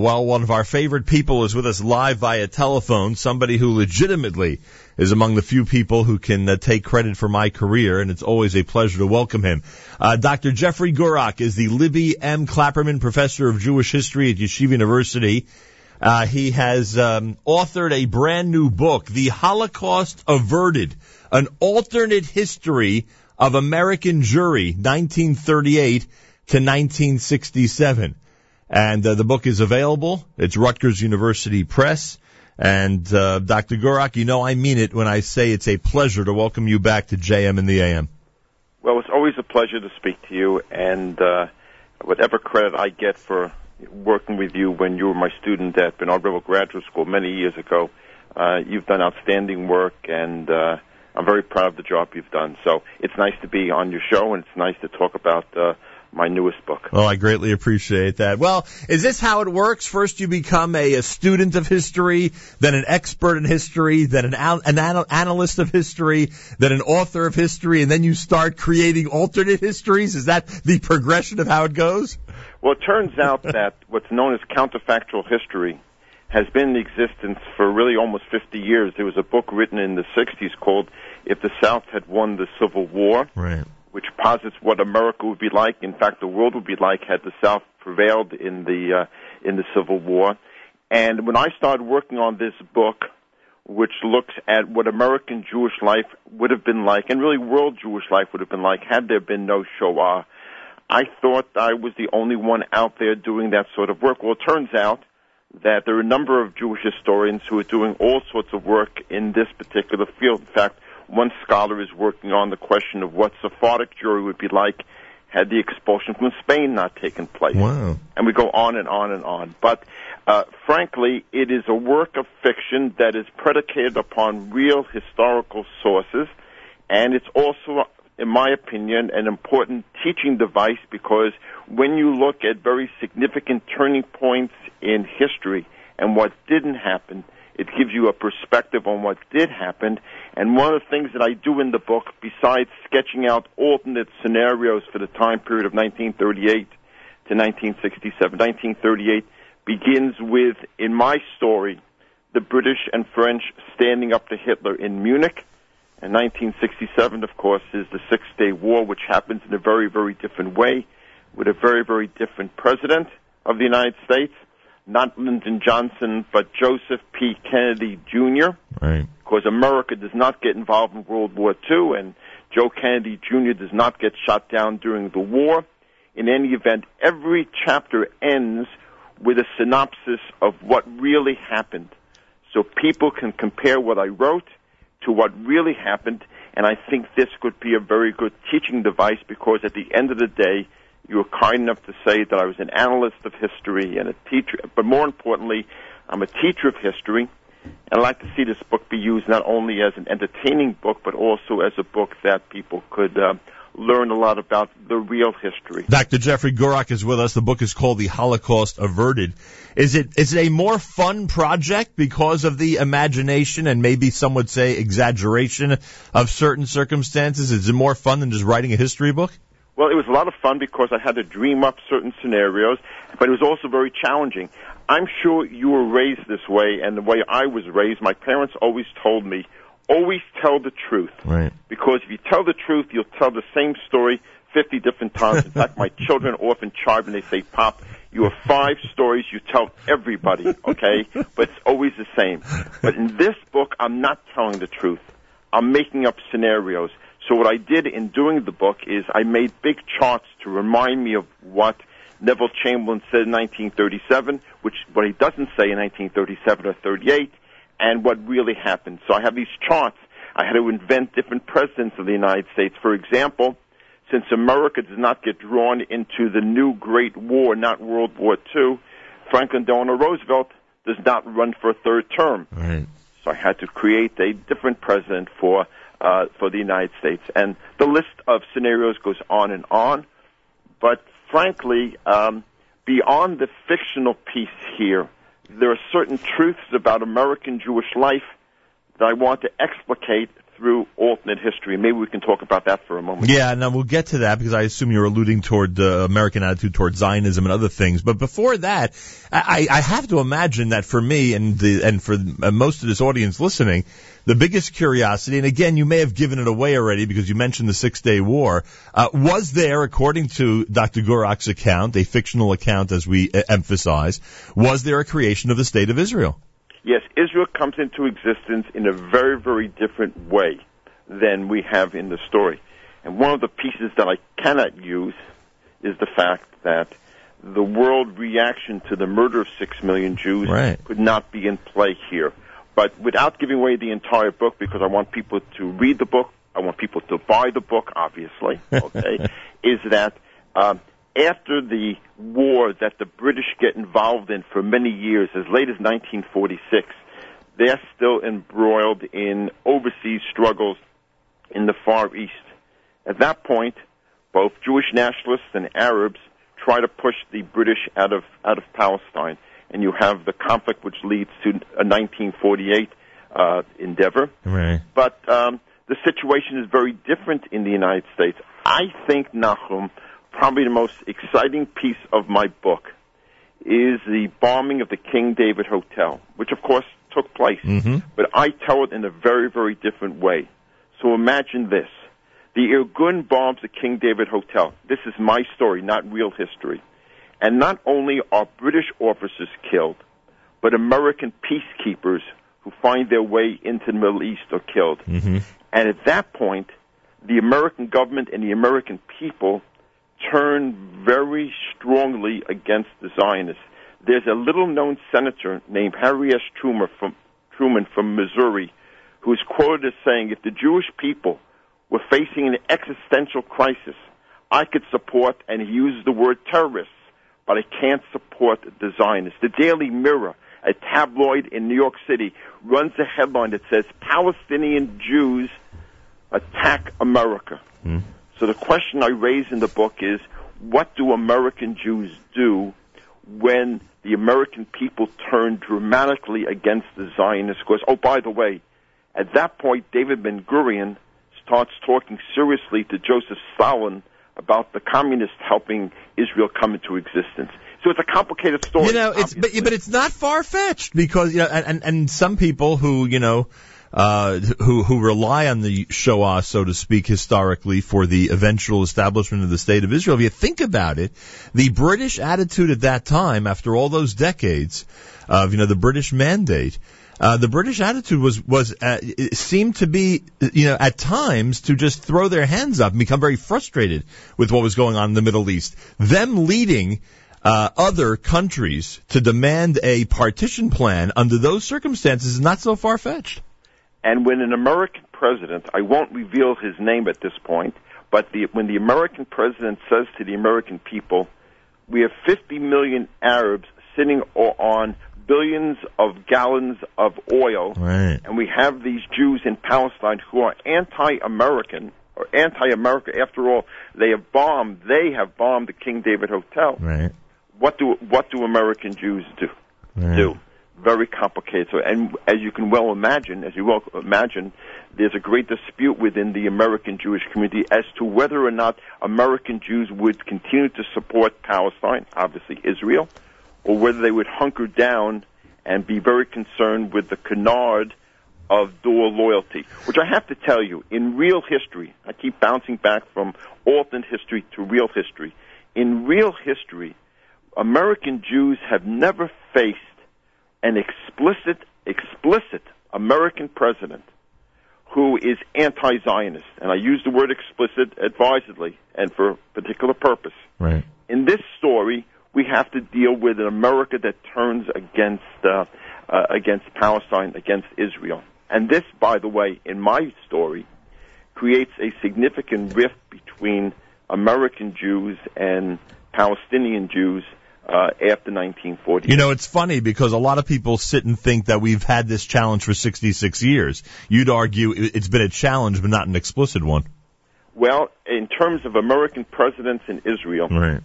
Well, one of our favorite people is with us live via telephone, somebody who legitimately is among the few people who can uh, take credit for my career, and it's always a pleasure to welcome him. Uh, Dr. Jeffrey Gurock is the Libby M. Klapperman Professor of Jewish History at Yeshiva University. Uh, he has um, authored a brand new book, The Holocaust Averted, an alternate history of American Jewry, 1938 to 1967. And uh, the book is available. It's Rutgers University Press. And uh, Dr. Gurock, you know I mean it when I say it's a pleasure to welcome you back to JM in the AM. Well, it's always a pleasure to speak to you, and uh, whatever credit I get for working with you when you were my student at Bernard Revel Graduate School many years ago, uh, you've done outstanding work, and uh, I'm very proud of the job you've done. So it's nice to be on your show, and it's nice to talk about uh, my newest book. Oh, I greatly appreciate that. Well, is this how it works? First, you become a, a student of history, then an expert in history, then an, an anal- analyst of history, then an author of history, and then you start creating alternate histories. Is that the progression of how it goes? Well, it turns out that what's known as counterfactual history has been in existence for really almost 50 years. There was a book written in the 60s called "If the South Had Won the Civil War." Right which posits what America would be like. In fact, the world would be like had the South prevailed in the uh, in the Civil War. And when I started working on this book, which looks at what American Jewish life would have been like, and really world Jewish life would have been like, had there been no Shoah, I thought I was the only one out there doing that sort of work. Well, it turns out that there are a number of Jewish historians who are doing all sorts of work in this particular field. In fact, one scholar is working on the question of what Sephardic Jewry would be like had the expulsion from Spain not taken place. Wow. And we go on and on and on. But uh, frankly, it is a work of fiction that is predicated upon real historical sources, and it's also, in my opinion, an important teaching device because when you look at very significant turning points in history and what didn't happen, it gives you a perspective on what did happen. And one of the things that I do in the book, besides sketching out alternate scenarios for the time period of 1938 to 1967, 1938 begins with, in my story, the British and French standing up to Hitler in Munich. And 1967, of course, is the Six Day War, which happens in a very, very different way, with a very, very different president of the United States not Lyndon Johnson, but Joseph P. Kennedy Jr. Right. Because America does not get involved in World War II, and Joe Kennedy Jr. does not get shot down during the war. In any event, every chapter ends with a synopsis of what really happened. So people can compare what I wrote to what really happened, and I think this could be a very good teaching device because at the end of the day, you were kind enough to say that I was an analyst of history and a teacher, but more importantly, I'm a teacher of history. And I'd like to see this book be used not only as an entertaining book, but also as a book that people could uh, learn a lot about the real history. Dr. Jeffrey Gurock is with us. The book is called The Holocaust Averted. Is it is it a more fun project because of the imagination and maybe some would say exaggeration of certain circumstances? Is it more fun than just writing a history book? Well, it was a lot of fun because I had to dream up certain scenarios, but it was also very challenging. I'm sure you were raised this way, and the way I was raised, my parents always told me, always tell the truth. Right. Because if you tell the truth, you'll tell the same story 50 different times. In fact, my children often charge me, they say, Pop, you have five stories you tell everybody, okay? but it's always the same. But in this book, I'm not telling the truth. I'm making up scenarios. So what I did in doing the book is I made big charts to remind me of what Neville Chamberlain said in 1937, which what he doesn't say in 1937 or 38, and what really happened. So I have these charts. I had to invent different presidents of the United States. For example, since America does not get drawn into the new Great War, not World War II, Franklin Delano Roosevelt does not run for a third term. Right. So I had to create a different president for uh, for the United States. And the list of scenarios goes on and on. But frankly, um, beyond the fictional piece here, there are certain truths about American Jewish life that I want to explicate through alternate history. Maybe we can talk about that for a moment. Yeah, now we'll get to that because I assume you're alluding toward the American attitude toward Zionism and other things. But before that, I, I have to imagine that for me and the and for most of this audience listening, the biggest curiosity, and again, you may have given it away already because you mentioned the Six Day War, uh, was there, according to Dr. Gurock's account, a fictional account as we uh, emphasize, was there a creation of the State of Israel? Yes, Israel comes into existence in a very, very different way than we have in the story. And one of the pieces that I cannot use is the fact that the world reaction to the murder of six million Jews right. could not be in play here. But without giving away the entire book, because I want people to read the book, I want people to buy the book, obviously, okay, is that um, after the war that the British get involved in for many years, as late as 1946, they're still embroiled in overseas struggles in the Far East. At that point, both Jewish nationalists and Arabs try to push the British out of out of Palestine, and you have the conflict which leads to a 1948 uh, endeavor. Right. But um, the situation is very different in the United States. I think Nachum probably the most exciting piece of my book is the bombing of the King David Hotel, which of course took place. Mm-hmm. But I tell it in a very, very different way. So imagine this. The Irgun bombs the King David Hotel. This is my story, not real history. And not only are British officers killed, but American peacekeepers who find their way into the Middle East are killed. Mm-hmm. And at that point, the American government and the American people turn very strongly against the Zionists. There's a little known senator named Harry S. Truman from, Truman from Missouri who is quoted as saying, if the Jewish people were facing an existential crisis, I could support, and he uses the word terrorists, but I can't support the Zionists. The Daily Mirror, a tabloid in New York City, runs a headline that says Palestinian Jews attack America. Mm. So the question I raise in the book is, what do American Jews do when the American people turn dramatically against the Zionist cause? Oh, by the way, at that point, David Ben Gurion starts talking seriously to Joseph Stalin about the communists helping Israel come into existence. So it's a complicated story. You know, it's but, but it's not far fetched because you know, and and some people who you know uh, who who rely on the Shoah, so to speak, historically for the eventual establishment of the state of Israel. If you think about it, the British attitude at that time, after all those decades of you know the British mandate. Uh, the British attitude was was uh, seemed to be you know at times to just throw their hands up and become very frustrated with what was going on in the Middle East. Them leading uh, other countries to demand a partition plan under those circumstances is not so far fetched. And when an American president, I won't reveal his name at this point, but the, when the American president says to the American people, we have 50 million Arabs sitting on billions of gallons of oil, right. and we have these Jews in Palestine who are anti-American or anti-America. After all, they have bombed. They have bombed the King David Hotel. Right. What do what do American Jews do? Right. Do very complicated. So, and as you can well imagine, as you well imagine, there's a great dispute within the American Jewish community as to whether or not American Jews would continue to support Palestine, obviously Israel, or whether they would hunker down and be very concerned with the canard of dual loyalty, which I have to tell you, in real history, I keep bouncing back from alternate history to real history. In real history, American Jews have never faced an explicit, explicit American president who is anti-Zionist, and I use the word explicit advisedly and for a particular purpose. Right. In this story, we have to deal with an America that turns against uh, uh, against Palestine, against Israel, and this, by the way, in my story, creates a significant rift between American Jews and Palestinian Jews uh, after 1940. You know, it's funny because a lot of people sit and think that we've had this challenge for 66 years. You'd argue it's been a challenge, but not an explicit one. Well, in terms of American presidents in Israel, right.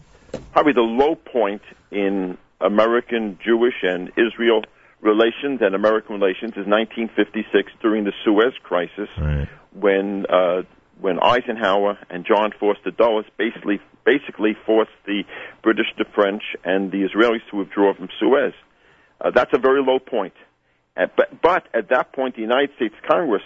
probably the low point in American Jewish and Israel relations and American relations is 1956 during the Suez Crisis, Right. when uh, when Eisenhower and John Foster Dulles basically basically forced the British, the French, and the Israelis to withdraw from Suez. Uh, that's a very low point. Uh, but, but at that point, the United States Congress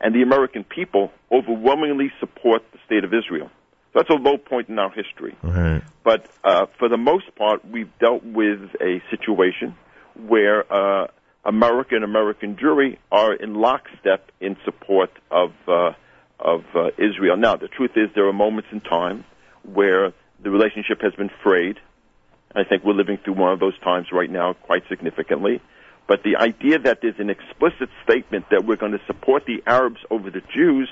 and the American people overwhelmingly support the state of Israel. So that's a low point in our history. Right. But uh, for the most part, we've dealt with a situation where uh, America and American Jewry are in lockstep in support of uh, of uh, Israel. Now, the truth is, there are moments in time where the relationship has been frayed. I think we're living through one of those times right now, quite significantly. But the idea that there's an explicit statement that we're going to support the Arabs over the Jews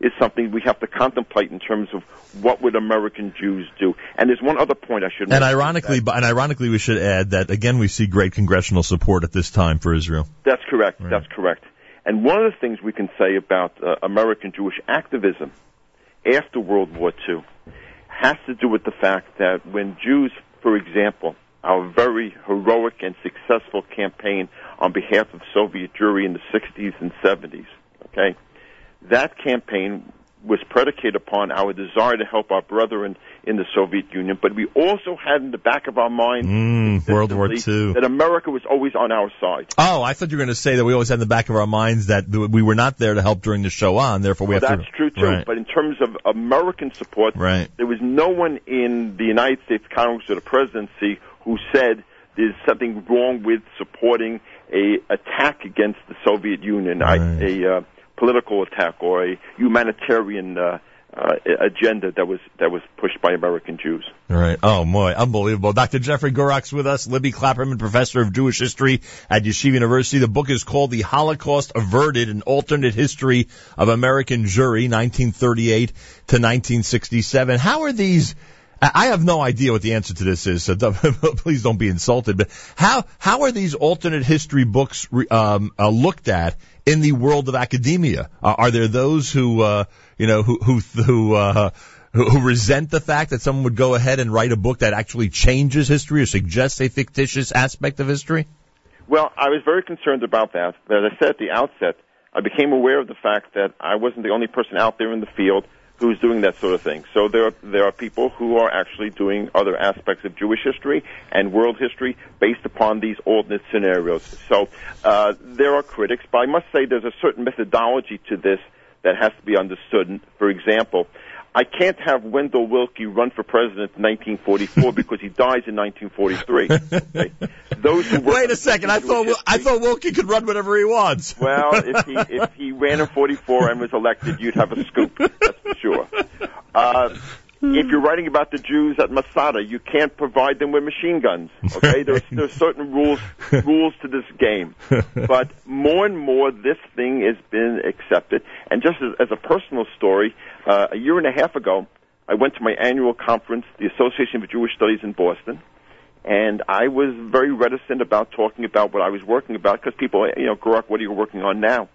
is something we have to contemplate in terms of what would American Jews do. And there's one other point I should And ironically, and ironically, we should add that again, we see great congressional support at this time for Israel. That's correct. Right. That's correct. And one of the things we can say about uh, American Jewish activism after World War II has to do with the fact that when Jews, for example, our very heroic and successful campaign on behalf of Soviet Jewry in the 60s and 70s, okay, that campaign was predicated upon our desire to help our brethren in the Soviet Union, but we also had in the back of our mind Mm, World War II. that America was always on our side. Oh, I thought you were going to say that we always had in the back of our minds that we were not there to help during the show on, therefore we Well, have that's to. That's true too. Right. But in terms of American support, Right. there was no one in the United States Congress or the presidency who said there's something wrong with supporting a attack against the Soviet Union, Right. a uh, political attack or a humanitarian uh, uh, agenda that was that was pushed by American Jews. Right. Oh, boy. Unbelievable. Dr. Jeffrey Gurock's with us, Libby Klapperman, professor of Jewish history at Yeshiva University. The book is called The Holocaust Averted, an alternate history of American Jewry, 1938 to 1967. How are these, I have no idea what the answer to this is, so please don't be insulted, but how, how are these alternate history books, um, uh, looked at in the world of academia? Uh, are there those who, uh, you know, who, who, who, uh, who resent the fact that someone would go ahead and write a book that actually changes history or suggests a fictitious aspect of history? Well, I was very concerned about that. As I said at the outset, I became aware of the fact that I wasn't the only person out there in the field who was doing that sort of thing. So there are, there are people who are actually doing other aspects of Jewish history and world history based upon these alternate scenarios. So uh, there are critics, but I must say there's a certain methodology to this that has to be understood. For example, I can't have Wendell Willkie run for president in 1944 because he dies in 1943. Okay? Those who Wait a second. I thought I thought Wilkie could run whatever he wants. well, if he if he ran in 44 and was elected, you'd have a scoop. That's for sure. Uh, if you're writing about the Jews at Masada, you can't provide them with machine guns. Okay, there's there's certain rules rules to this game, but more and more this thing has been accepted. And just as, as a personal story, uh, a year and a half ago, I went to my annual conference, the Association for Jewish Studies in Boston and I was very reticent about talking about what I was working about because people, you know, Gurock, what are you working on now?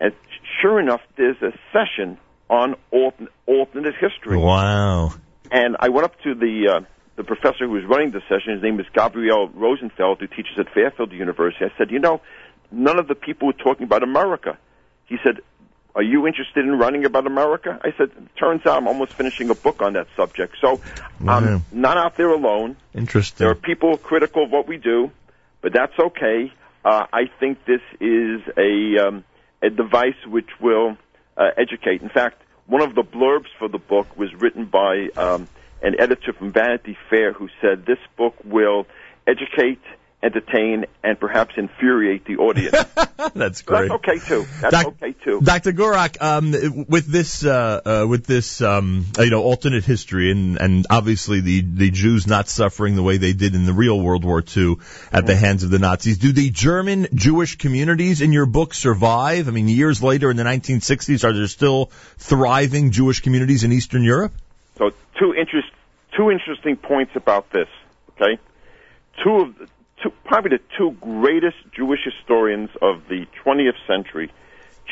And sure enough, there's a session on altern- alternate history, Wow. and I went up to the uh, the professor who was running the session. His name is Gabriel Rosenfeld, who teaches at Fairfield University. I said, you know, none of the people were talking about America. He said, are you interested in writing about America? I said, turns out I'm almost finishing a book on that subject. So. I'm not out there alone. Interesting. There are people critical of what we do, but that's okay. Uh, I think this is a um, a device which will uh, educate. In fact, one of the blurbs for the book was written by um, an editor from Vanity Fair who said this book will educate, entertain, and perhaps infuriate the audience. That's great. that's okay too. That's Doc- okay too. Dr. Gurock, um, with this, uh, uh, with this, um, uh, you know, alternate history, and and obviously the the Jews not suffering the way they did in the real World War II at the hands of the Nazis. Do the German Jewish communities in your book survive? I mean, years later in the 1960s, are there still thriving Jewish communities in Eastern Europe? So two interest, two interesting points about this. Okay, two of the, two, probably the two greatest Jewish historians of the 20th century.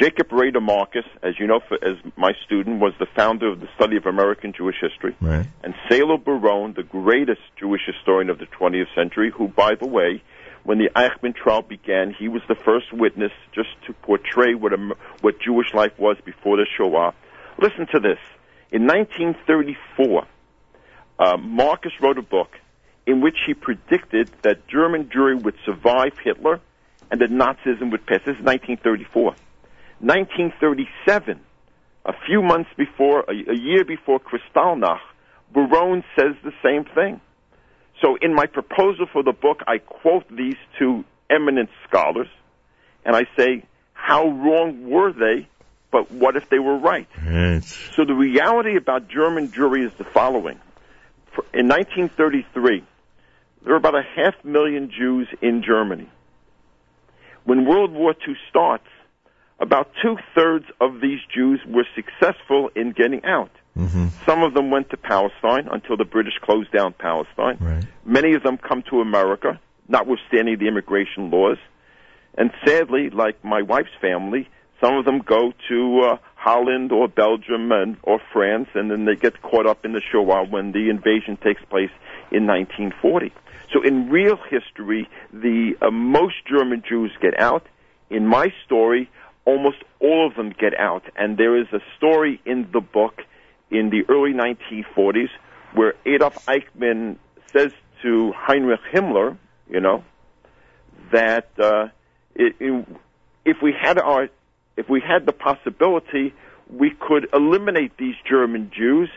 Jacob Rader Marcus, as you know, for, as my student, was the founder of the study of American Jewish history, Right. and Salo Baron, the greatest Jewish historian of the 20th century, who, by the way, when the Eichmann trial began, he was the first witness just to portray what, a, what Jewish life was before the Shoah. Listen to this. In 1934, uh, Marcus wrote a book in which he predicted that German Jewry would survive Hitler and that Nazism would pass. This is 1934. 1937, a few months before, a, a year before Kristallnacht, Baron says the same thing. So in my proposal for the book, I quote these two eminent scholars, and I say, how wrong were they, but what if they were right? So the reality about German Jewry is the following. In 1933, there were about a half million Jews in Germany. When World War II starts, about two thirds of these Jews were successful in getting out. Mm-hmm. Some of them went to Palestine until the British closed down Palestine. Right. Many of them come to America, notwithstanding the immigration laws. And sadly, like my wife's family, some of them go to uh, Holland or Belgium and or France, and then they get caught up in the Shoah when the invasion takes place in 1940. So in real history, the uh, most German Jews get out. In my story, almost all of them get out, and there is a story in the book in the early 1940s where Adolf Eichmann says to Heinrich Himmler, you know, that uh, it, it, if we had our if we had the possibility, we could eliminate these German Jews.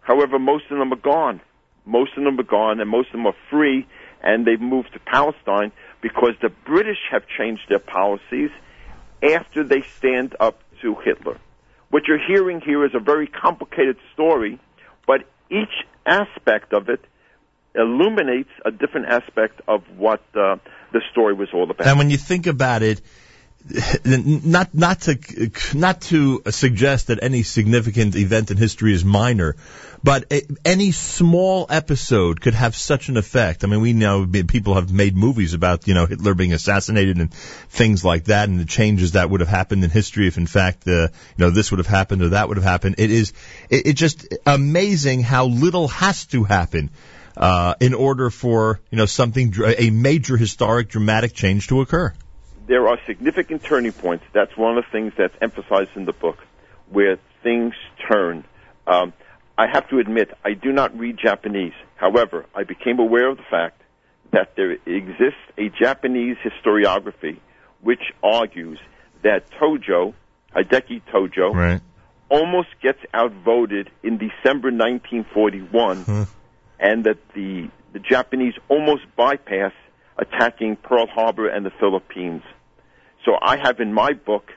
However, most of them are gone. Most of them are gone, and most of them are free, and they've moved to Palestine because the British have changed their policies after they stand up to Hitler. What you're hearing here is a very complicated story, but each aspect of it illuminates a different aspect of what uh, the story was all about. And when you think about it, not not to not to suggest that any significant event in history is minor, but any small episode could have such an effect. I mean, we know people have made movies about you know Hitler being assassinated and things like that, and the changes that would have happened in history if, in fact, uh, you know this would have happened or that would have happened. It is it, it's just amazing how little has to happen. Uh, in order for you know something a major historic dramatic change to occur there are significant turning points. That's one of the things that's emphasized in the book, where things turn. Um, I have to admit, I do not read Japanese. However, I became aware of the fact that there exists a Japanese historiography which argues that Tojo, Hideki Tojo, right. almost gets outvoted in December 1941, huh. and that the the Japanese almost bypass attacking Pearl Harbor and the Philippines. So I have in my book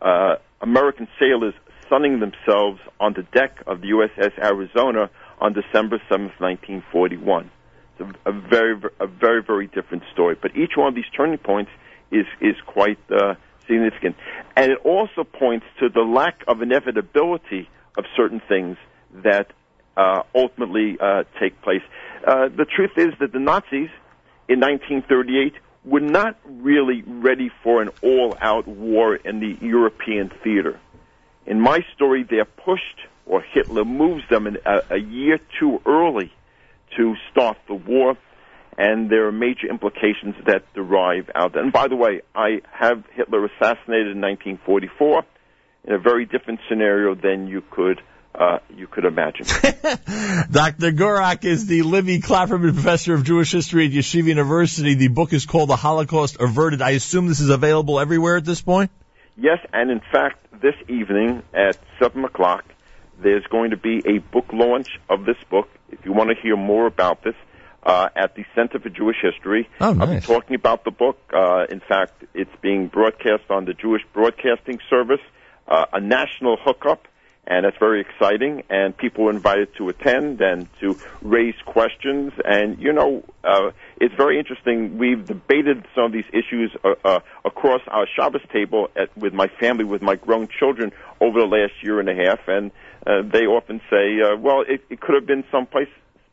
uh, American sailors sunning themselves on the deck of the USS Arizona on December 7th, 1941. It's a, a very, a very, very different story. But each one of these turning points is is quite uh, significant, and it also points to the lack of inevitability of certain things that uh, ultimately uh, take place. Uh, the truth is that the Nazis in 1938 were not really ready for an all-out war in the European theater. In my story, they're pushed, or Hitler moves them a, a year too early to start the war, and there are major implications that derive out. And by the way, I have Hitler assassinated in 1944 in a very different scenario than you could uh, you could imagine. Dr. Gurock is the Libby Klapperman Professor of Jewish History at Yeshiva University. The book is called The Holocaust Averted. I assume this is available everywhere at this point? Yes, and in fact, this evening at 7 o'clock, there's going to be a book launch of this book. If you want to hear more about this, uh, at the Center for Jewish History. Oh, nice. I'll be talking about the book. Uh, in fact, it's being broadcast on the Jewish Broadcasting Service, uh, a national hookup and that's very exciting. And people are invited to attend and to raise questions. And you know, uh, it's very interesting. We've debated some of these issues uh, uh, across our Shabbos table at, with my family, with my grown children over the last year and a half, and uh, they often say, uh, "Well, it, it could have been someplace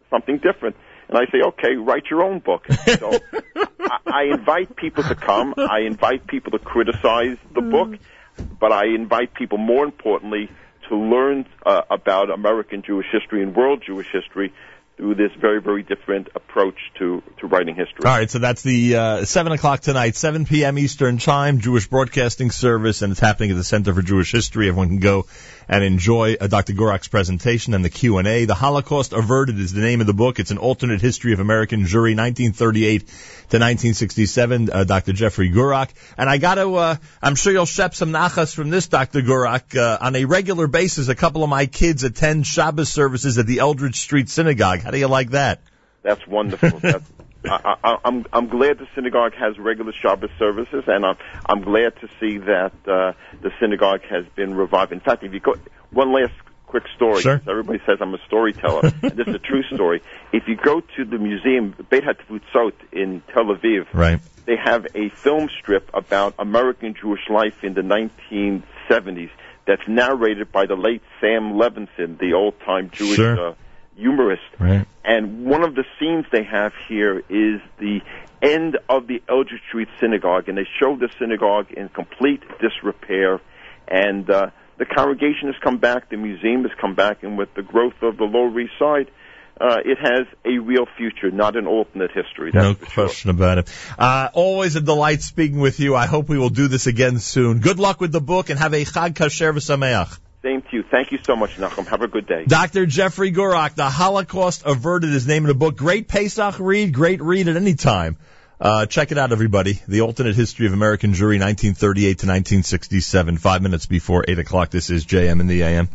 something different." And I say, okay, write your own book. So I, I invite people to come. I invite people to criticize the book, but I invite people, more importantly, to learn uh, about American Jewish history and world Jewish history through this very, very different approach to, to writing history. All right, so that's the uh, 7 o'clock tonight, 7 p.m. Eastern Time, Jewish Broadcasting Service, and it's happening at the Center for Jewish History. Everyone can go and enjoy uh, Dr. Gurock's presentation and the Q&A. The Holocaust Averted is the name of the book. It's an alternate history of American Jewry, 1938 to 1967, uh, Dr. Jeffrey Gurock. And I got to, uh, I'm sure you'll shep some nachas from this, Dr. Gurock. Uh, on a regular basis, a couple of my kids attend Shabbos services at the Eldridge Street Synagogue. How do you like that? That's wonderful. That's, I, I, I'm I'm glad the synagogue has regular Shabbos services, and I'm I'm glad to see that uh, the synagogue has been revived. In fact, if you go, one last quick story. Sure. Everybody says I'm a storyteller, and this is a true story. If you go to the museum Beit HaTfutzot in Tel Aviv, Right. they have a film strip about American Jewish life in the 1970s that's narrated by the late Sam Levenson, the old-time Jewish Sure. uh, humorist. Right. And one of the scenes they have here is the end of the Eldridge Street Synagogue, and they show the synagogue in complete disrepair. And uh, the congregation has come back, the museum has come back, and with the growth of the Lower East Side, uh, it has a real future, not an alternate history. That's no for sure. question about it. Uh, always a delight speaking with you. I hope we will do this again soon. Good luck with the book and have a Chag Kasher v'Sameach. Same to you. Thank you so much, Nachum. Have a good day. Dr. Jeffrey Gurock, The Holocaust Averted is name of the book. Great Pesach read, great read at any time. Uh, check it out, everybody. The Alternate History of American Jewry, 1938 to 1967. Five minutes before 8 o'clock. This is JM in the AM.